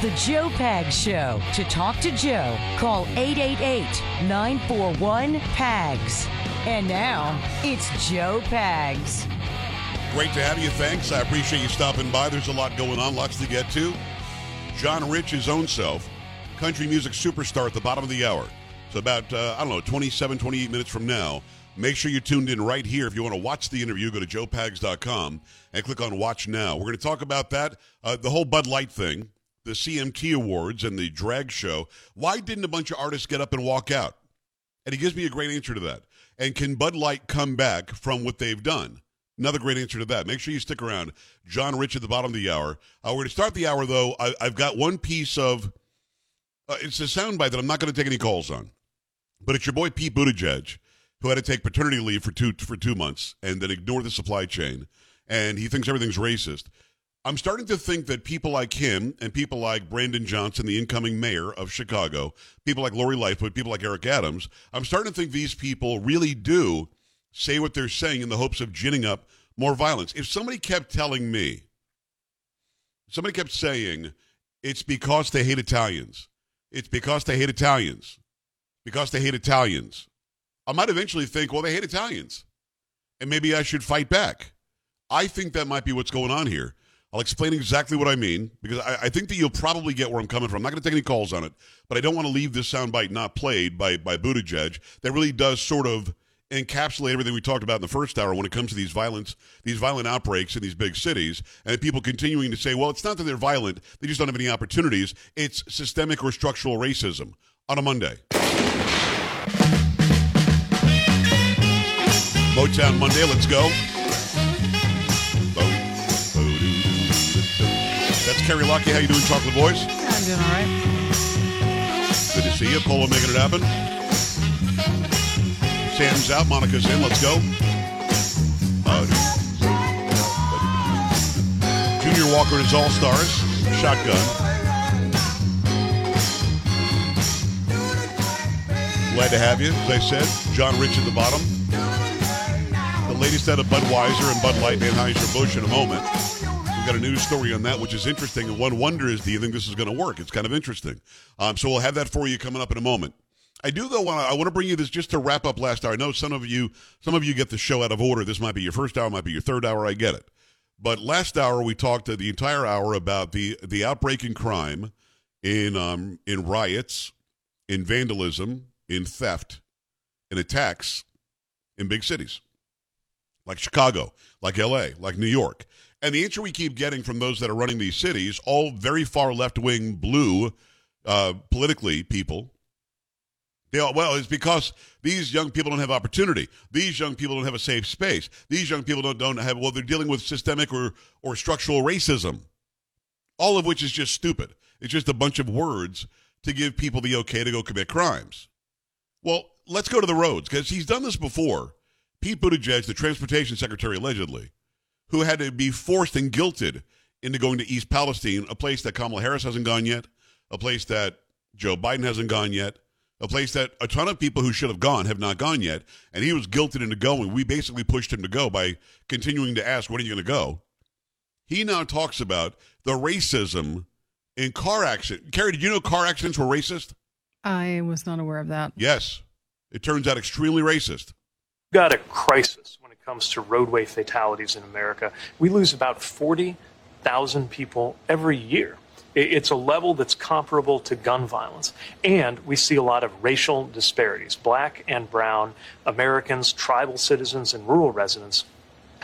the Joe Pag Show. To talk to Joe, call 888 941 PAGS. And now, it's Joe Pags. Great to have you. Thanks. I appreciate you stopping by. There's a lot going on, lots to get to. John Rich, his own self, country music superstar at the bottom of the hour. So, about, uh, I don't know, 27, 28 minutes from now, make sure you're tuned in right here. If you want to watch the interview, go to joepags.com and click on Watch Now. We're going to talk about that, uh, the whole Bud Light thing, the CMT Awards, and the drag show. Why didn't a bunch of artists get up and walk out? And he gives me a great answer to that. And can Bud Light come back from what they've done? Another great answer to that. Make sure you stick around. John Rich at the bottom of the hour. Uh, we're going to start the hour, though. I, have got one piece of. Uh, it's a soundbite that I'm not going to take any calls on. But it's your boy Pete Buttigieg, who had to take paternity leave for two for two months and then ignore the supply chain, and he thinks everything's racist. I'm starting to think that people like him and people like Brandon Johnson, the incoming mayor of Chicago, people like Lori Lightfoot, people like Eric Adams, I'm starting to think these people really do say what they're saying in the hopes of ginning up more violence. If somebody kept telling me, somebody kept saying, it's because they hate Italians, it's because they hate Italians, because they hate Italians, I might eventually think, well, they hate Italians. And maybe I should fight back. I think that might be what's going on here. I'll explain exactly what I mean because I, I, think that you'll probably get where I'm coming from. I'm not going to take any calls on it, but I don't want to leave this soundbite not played by by Buttigieg. That really does sort of encapsulate everything we talked about in the first hour when it comes to these violence, these violent outbreaks in these big cities, and people continuing to say, "Well, it's not that they're violent; they just don't have any opportunities. It's systemic or structural racism." On a Monday. Motown Monday, let's go. Carrie Lucky. How you doing, Chocolate Voice? I'm doing all right. Good to see you. Polo making it happen. Sam's out. Monica's in. Let's go. Uh, Junior Walker and his All Stars. Shotgun. Glad to have you. As I said, John Rich at the bottom. The latest out of Budweiser and Bud Light Anheuser-Busch in a moment. We've got a news story on that, which is interesting. And one wonder is, do you think this is going to work? It's kind of interesting. Um, so we'll have that for you coming up in a moment. I do though want I want to bring you this just to wrap up last hour. I know some of you some of you get the show out of order. This might be your first hour, might be your third hour. I get it. But last hour we talked the entire hour about the the outbreak in crime, in um in riots, in vandalism, in theft, in attacks in big cities like Chicago, like LA, like New York. And the answer we keep getting from those that are running these cities, all very far left wing blue uh, politically people, they all, well, it's because these young people don't have opportunity. These young people don't have a safe space. These young people don't, don't have, well, they're dealing with systemic or, or structural racism, all of which is just stupid. It's just a bunch of words to give people the okay to go commit crimes. Well, let's go to the roads because he's done this before. Pete Buttigieg, the transportation secretary, allegedly, who had to be forced and guilted into going to East Palestine, a place that Kamala Harris hasn't gone yet, a place that Joe Biden hasn't gone yet, a place that a ton of people who should have gone have not gone yet, and he was guilted into going. We basically pushed him to go by continuing to ask, when are you going to go? He now talks about the racism in car accidents. Carrie, did you know car accidents were racist? I was not aware of that. Yes. It turns out extremely racist. Got a crisis comes to roadway fatalities in America. We lose about 40,000 people every year. It's a level that's comparable to gun violence. And we see a lot of racial disparities. Black and brown Americans, tribal citizens, and rural residents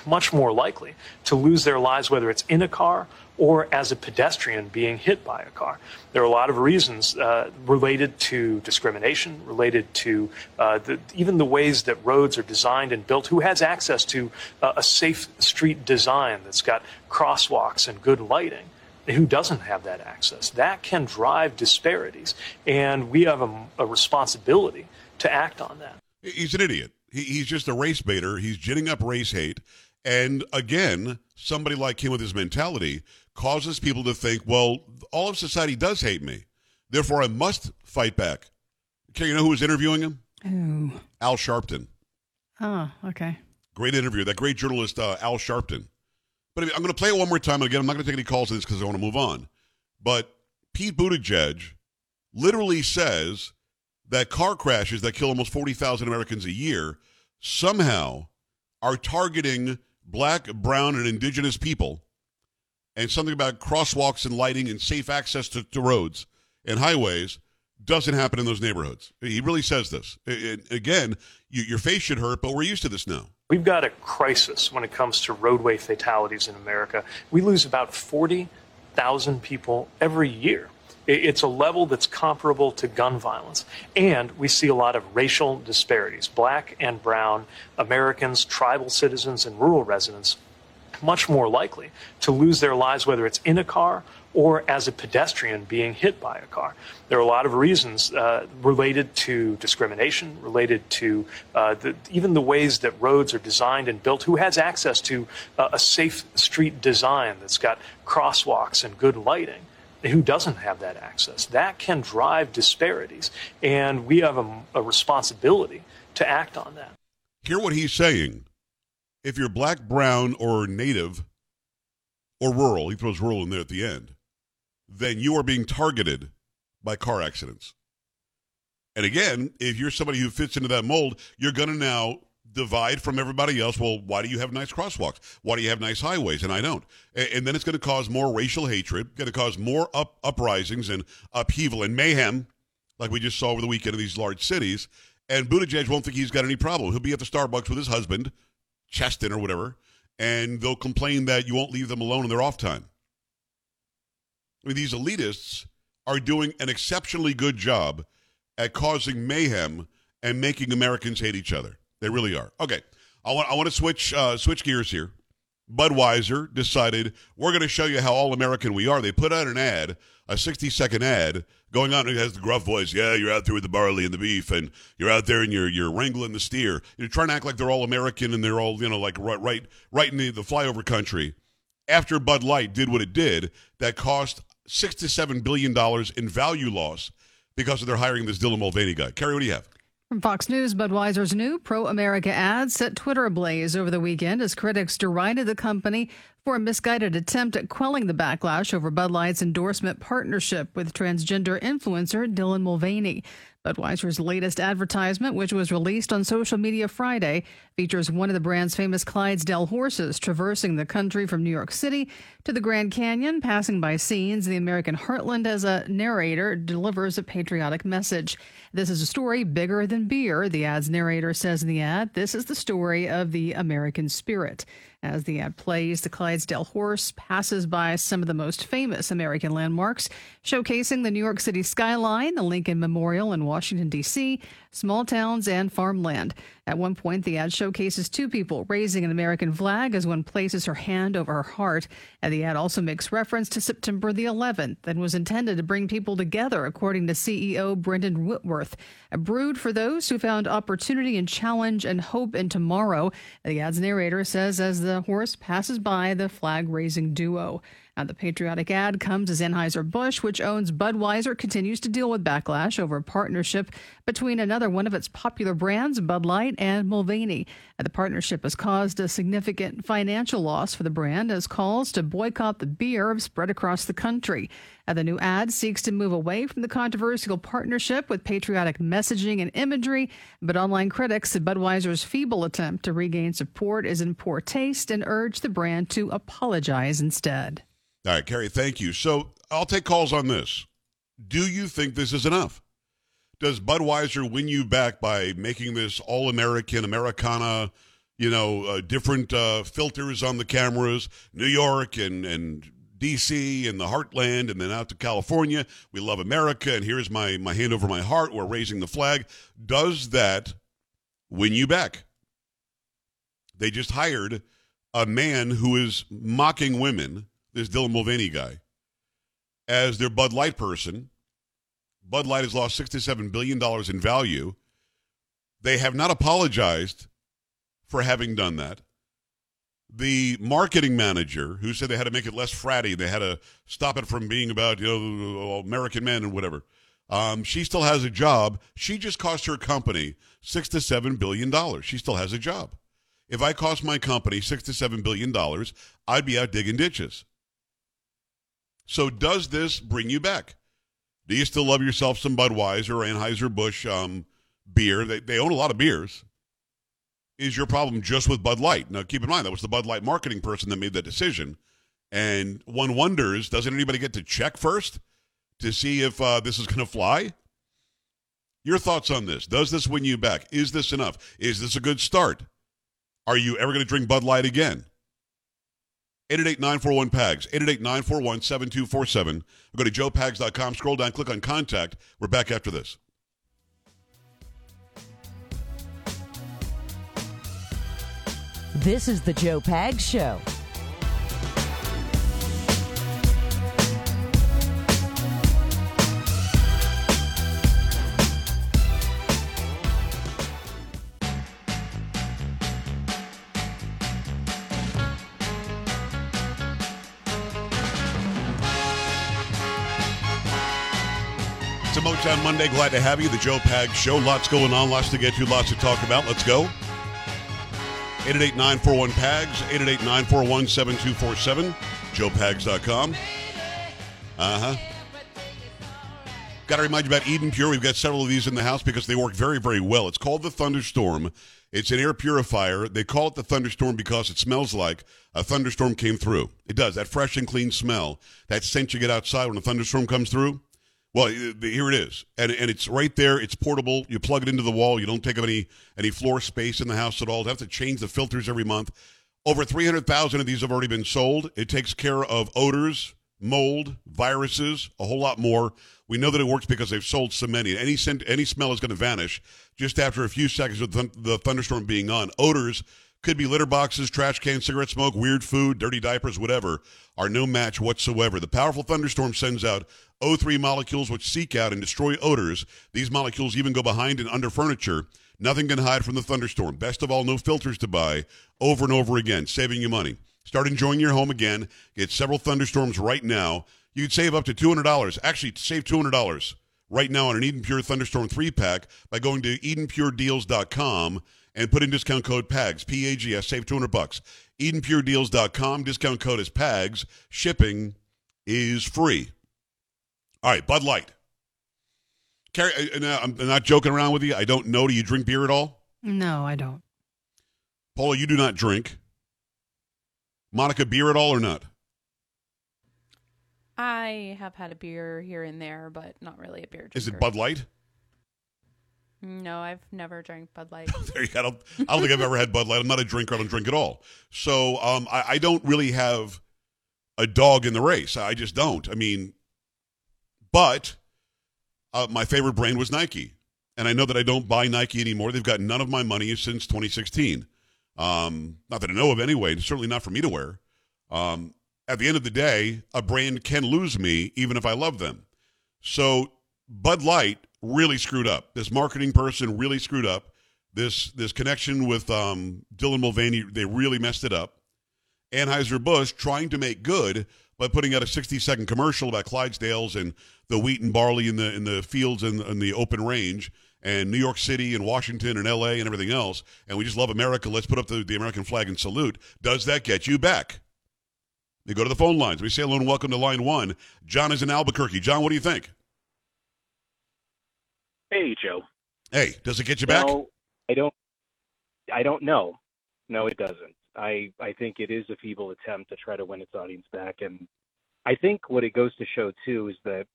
much more likely to lose their lives, whether it's in a car or as a pedestrian being hit by a car. There are a lot of reasons uh, related to discrimination, related to uh, the, even the ways that roads are designed and built. Who has access to uh, a safe street design that's got crosswalks and good lighting? Who doesn't have that access? That can drive disparities, and we have a, a responsibility to act on that. He's an idiot. He, he's just a race baiter. He's ginning up race hate. And again, somebody like him with his mentality causes people to think, well, all of society does hate me. Therefore, I must fight back. Okay, you know who was interviewing him? Who? Al Sharpton. Oh, okay. Great interview. That great journalist, uh, Al Sharpton. But I'm going to play it one more time. And again, I'm not going to take any calls on this because I want to move on. But Pete Buttigieg literally says that car crashes that kill almost 40,000 Americans a year somehow are targeting black, brown, and indigenous people, and something about crosswalks and lighting and safe access to, to roads and highways doesn't happen in those neighborhoods. He really says this. Again, you, your face should hurt, but we're used to this now. We've got a crisis when it comes to roadway fatalities in America. We lose about 40,000 people every year. It's a level that's comparable to gun violence. And we see a lot of racial disparities. Black and brown Americans, tribal citizens, and rural residents much more likely to lose their lives, whether it's in a car or as a pedestrian being hit by a car. There are a lot of reasons uh, related to discrimination, related to uh, the, even the ways that roads are designed and built. Who has access to uh, a safe street design that's got crosswalks and good lighting? Who doesn't have that access? That can drive disparities, and we have a, a responsibility to act on that. Hear what he's saying. If you're black, brown, or native, or rural, he throws rural in there at the end then you are being targeted by car accidents. And again, if you're somebody who fits into that mold, you're going to now divide from everybody else. Well, why do you have nice crosswalks? Why do you have nice highways? And I don't. And, and then it's going to cause more racial hatred, going to cause more up, uprisings and upheaval and mayhem, like we just saw over the weekend in these large cities. And Buttigieg won't think he's got any problem. He'll be at the Starbucks with his husband, Chasten or whatever, and they'll complain that you won't leave them alone in their off time. I mean, these elitists are doing an exceptionally good job at causing mayhem and making Americans hate each other. They really are. Okay, I want I want to switch uh, switch gears here. Budweiser decided we're going to show you how all American we are. They put out an ad, a 60 second ad, going on. It has the gruff voice. Yeah, you're out there with the barley and the beef, and you're out there and you're you're wrangling the steer. You're trying to act like they're all American and they're all you know like right right right in the, the flyover country. After Bud Light did what it did, that cost six to seven billion dollars in value loss because of their hiring this Dylan Mulvaney guy. Carrie, what do you have? From Fox News, Budweiser's new pro America ad set Twitter ablaze over the weekend as critics derided the company for a misguided attempt at quelling the backlash over Bud Light's endorsement partnership with transgender influencer Dylan Mulvaney. Budweiser's latest advertisement, which was released on social media Friday, features one of the brand's famous Clydesdale horses traversing the country from New York City to the Grand Canyon, passing by scenes in the American heartland as a narrator delivers a patriotic message. This is a story bigger than beer, the ad's narrator says in the ad. This is the story of the American spirit. As the ad plays, the Clydesdale horse passes by some of the most famous American landmarks, showcasing the New York City skyline, the Lincoln Memorial in Washington, D.C., small towns, and farmland. At one point, the ad showcases two people raising an American flag as one places her hand over her heart. And the ad also makes reference to September the 11th and was intended to bring people together, according to CEO Brendan Whitworth. A brood for those who found opportunity and challenge and hope in tomorrow. The ad's narrator says as the horse passes by the flag raising duo. The patriotic ad comes as Anheuser-Busch, which owns Budweiser, continues to deal with backlash over a partnership between another one of its popular brands, Bud Light, and Mulvaney. The partnership has caused a significant financial loss for the brand as calls to boycott the beer have spread across the country. The new ad seeks to move away from the controversial partnership with patriotic messaging and imagery, but online critics said Budweiser's feeble attempt to regain support is in poor taste and urge the brand to apologize instead. All right, Carrie, thank you. So I'll take calls on this. Do you think this is enough? Does Budweiser win you back by making this all American, Americana, you know, uh, different uh, filters on the cameras, New York and, and DC and the heartland, and then out to California? We love America, and here's my, my hand over my heart. We're raising the flag. Does that win you back? They just hired a man who is mocking women this Dylan Mulvaney guy, as their Bud Light person. Bud Light has lost $67 billion in value. They have not apologized for having done that. The marketing manager who said they had to make it less fratty, they had to stop it from being about, you know, American men and whatever. Um, she still has a job. She just cost her company six to seven billion dollars. She still has a job. If I cost my company six to seven billion dollars, I'd be out digging ditches. So does this bring you back? Do you still love yourself some Budweiser or Anheuser Busch um, beer? They they own a lot of beers. Is your problem just with Bud Light? Now, keep in mind that was the Bud Light marketing person that made that decision, and one wonders: doesn't anybody get to check first to see if uh, this is going to fly? Your thoughts on this? Does this win you back? Is this enough? Is this a good start? Are you ever going to drink Bud Light again? 888-941-PAGS, 888-941-7247. Go to joepags.com, scroll down, click on contact. We're back after this. This is the Joe Pags Show. Monday. Glad to have you. The Joe Pags Show. Lots going on, lots to get to, lots to talk about. Let's go. 888-941-PAGS, 888-941-7247, joepags.com. Uh-huh. Got to remind you about Eden Pure. We've got several of these in the house because they work very, very well. It's called the Thunderstorm. It's an air purifier. They call it the Thunderstorm because it smells like a thunderstorm came through. It does. That fresh and clean smell, that scent you get outside when a thunderstorm comes through. Well, here it is, and and it's right there. It's portable. You plug it into the wall. You don't take up any any floor space in the house at all. You have to change the filters every month. Over three hundred thousand of these have already been sold. It takes care of odors, mold, viruses, a whole lot more. We know that it works because they've sold so many. Any scent, any smell is going to vanish just after a few seconds of the, the thunderstorm being on. Odors could be litter boxes, trash cans, cigarette smoke, weird food, dirty diapers, whatever, are no match whatsoever. The powerful thunderstorm sends out O3 molecules which seek out and destroy odors. These molecules even go behind and under furniture. Nothing can hide from the thunderstorm. Best of all, no filters to buy over and over again, saving you money. Start enjoying your home again. Get several thunderstorms right now. You could save up to $200. Actually, save $200 right now on an Eden Pure Thunderstorm 3 pack by going to EdenPureDeals.com and put in discount code PAGS, P A G S, save 200 bucks. EdenPureDeals.com, discount code is PAGS. Shipping is free. All right, Bud Light. Carrie, uh, uh, I'm not joking around with you. I don't know. Do you drink beer at all? No, I don't. Paula, you do not drink. Monica, beer at all or not? I have had a beer here and there, but not really a beer drinker. Is it Bud Light? No, I've never drank Bud Light. there you go. I don't, I don't think I've ever had Bud Light. I'm not a drinker. I don't drink at all. So um, I, I don't really have a dog in the race. I just don't. I mean, but uh, my favorite brand was Nike. And I know that I don't buy Nike anymore. They've got none of my money since 2016. Um, not that I know of anyway, certainly not for me to wear. Um, at the end of the day, a brand can lose me even if I love them. So Bud Light really screwed up. This marketing person really screwed up. This this connection with um, Dylan Mulvaney, they really messed it up. Anheuser Busch trying to make good by putting out a 60 second commercial about Clydesdales and the wheat and barley in the in the fields and in the open range and New York City and Washington and LA and everything else. And we just love America. Let's put up the, the American flag and salute. Does that get you back? They go to the phone lines. We say hello and welcome to line one. John is in Albuquerque. John, what do you think? Hey, Joe. Hey, does it get you back? No, I don't. I don't know. No, it doesn't. I I think it is a feeble attempt to try to win its audience back, and I think what it goes to show too is that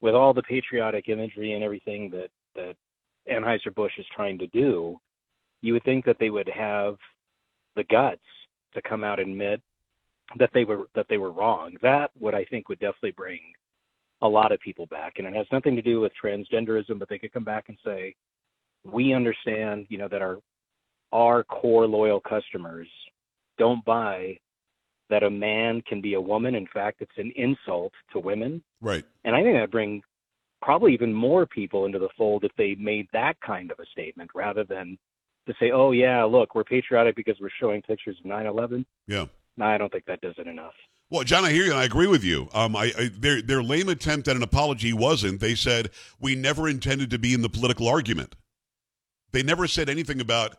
with all the patriotic imagery and everything that that Anheuser Busch is trying to do, you would think that they would have the guts to come out and admit that they were that they were wrong. That would I think would definitely bring a lot of people back, and it has nothing to do with transgenderism. But they could come back and say, "We understand, you know, that our our core loyal customers don't buy that a man can be a woman. In fact, it's an insult to women. Right. And I think that'd bring probably even more people into the fold if they made that kind of a statement rather than to say, "Oh yeah, look, we're patriotic because we're showing pictures of 9/11." Yeah. No, I don't think that does it enough. Well, John, I hear you, and I agree with you. Um, I, I, their their lame attempt at an apology wasn't. They said we never intended to be in the political argument. They never said anything about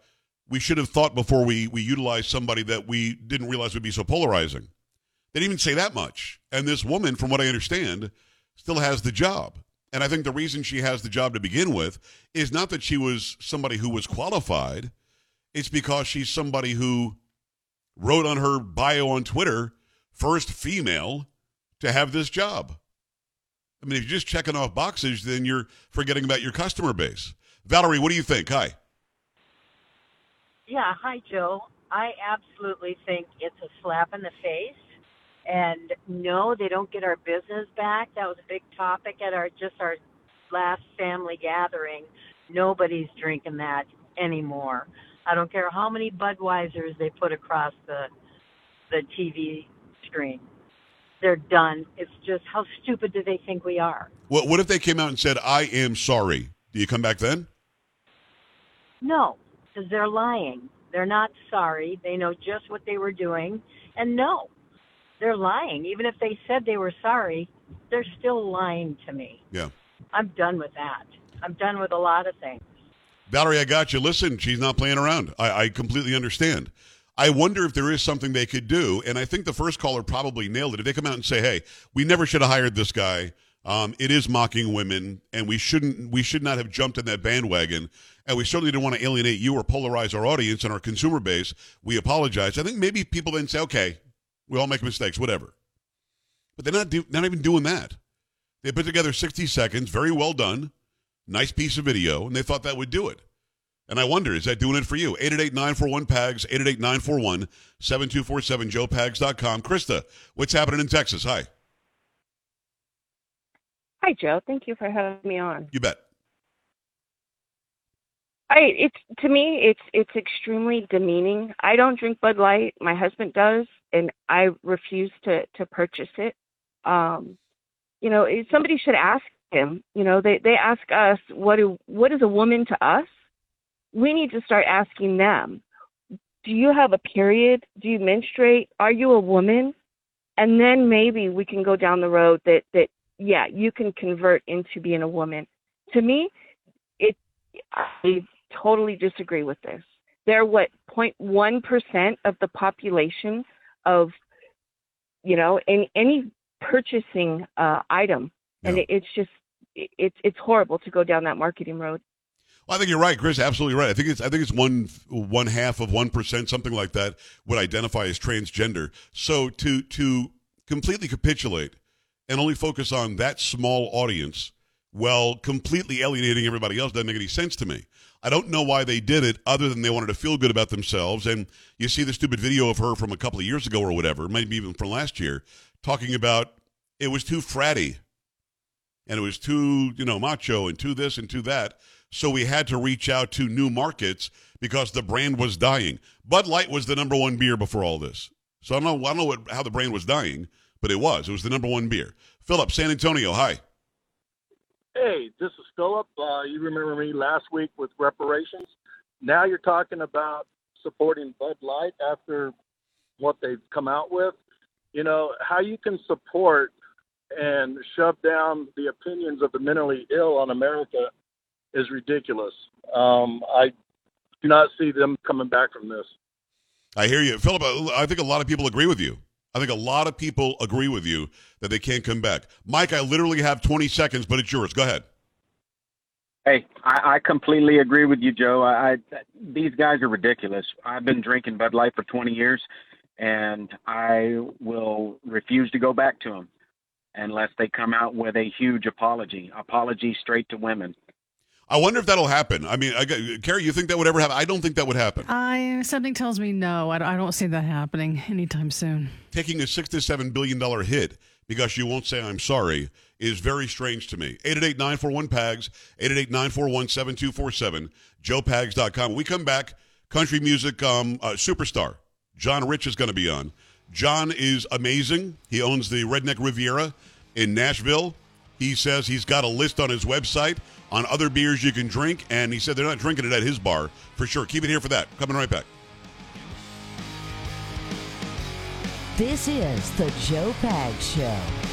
we should have thought before we we utilized somebody that we didn't realize would be so polarizing. They didn't even say that much. And this woman, from what I understand, still has the job. And I think the reason she has the job to begin with is not that she was somebody who was qualified. It's because she's somebody who wrote on her bio on Twitter, first female to have this job. I mean, if you're just checking off boxes, then you're forgetting about your customer base. Valerie, what do you think? Hi. Yeah, hi, Joe. I absolutely think it's a slap in the face. And no, they don't get our business back. That was a big topic at our just our last family gathering. Nobody's drinking that anymore. I don't care how many Budweisers they put across the the TV screen. They're done. It's just how stupid do they think we are? What, what if they came out and said, I am sorry? Do you come back then? No, because they're lying. They're not sorry. They know just what they were doing. And no, they're lying. Even if they said they were sorry, they're still lying to me. Yeah. I'm done with that. I'm done with a lot of things. Valerie, I got you. Listen, she's not playing around. I, I completely understand. I wonder if there is something they could do, and I think the first caller probably nailed it. If they come out and say, "Hey, we never should have hired this guy. Um, it is mocking women, and we shouldn't. We should not have jumped in that bandwagon, and we certainly didn't want to alienate you or polarize our audience and our consumer base. We apologize." I think maybe people then say, "Okay, we all make mistakes, whatever," but they're not do, not even doing that. They put together sixty seconds, very well done, nice piece of video, and they thought that would do it. And I wonder, is that doing it for you? 888-941-PAGS, 888-941-7247, joepags.com. Krista, what's happening in Texas? Hi. Hi, Joe. Thank you for having me on. You bet. I it's to me it's it's extremely demeaning. I don't drink Bud Light. My husband does, and I refuse to to purchase it. Um, you know, somebody should ask him. You know, they they ask us what do what is a woman to us. We need to start asking them. Do you have a period? Do you menstruate? Are you a woman? And then maybe we can go down the road that that yeah, you can convert into being a woman. To me, it I totally disagree with this. They're what 0.1% of the population of you know in any purchasing uh, item, and it, it's just it- it's it's horrible to go down that marketing road. Well, I think you're right, Chris. Absolutely right. I think it's I think it's one one half of one percent, something like that, would identify as transgender. So to to completely capitulate and only focus on that small audience, while completely alienating everybody else, doesn't make any sense to me. I don't know why they did it, other than they wanted to feel good about themselves. And you see the stupid video of her from a couple of years ago or whatever, maybe even from last year, talking about it was too fratty and it was too you know macho and too this and too that so we had to reach out to new markets because the brand was dying bud light was the number one beer before all this so i don't know i don't know what, how the brand was dying but it was it was the number one beer philip san antonio hi Hey, this is Philip. Uh, you remember me last week with reparations. Now you're talking about supporting Bud Light after what they've come out with. You know, how you can support and shove down the opinions of the mentally ill on America is ridiculous. Um, I do not see them coming back from this. i hear you philip I- i think a lot of people agree with you i think a lot of people agree with you that they can't come back mike i literally have 20 seconds but it's yours go ahead Hey, I, I completely agree with you, Joe. I, I these guys are ridiculous. I've been drinking Bud Light for 20 years, and I will refuse to go back to them unless they come out with a huge apology. Apology straight to women. i wonder if that'll happen i mean I, got- carrie you think that would ever happen i don't think that would happen I something tells me no. I, don't- I don't see that happening anytime soon. taking a six to seven billion dollar hit because you won't say I'm sorry is very strange to me. 888-941-PAGS, 888-941-7247, joepags.com. When we come back, country music um, uh, superstar John Rich is going to be on. John is amazing. He owns the Redneck Riviera in Nashville. He says he's got a list on his website on other beers you can drink, and he said they're not drinking it at his bar for sure. Keep it here for that. Coming right back. This is the Joe Pag Show.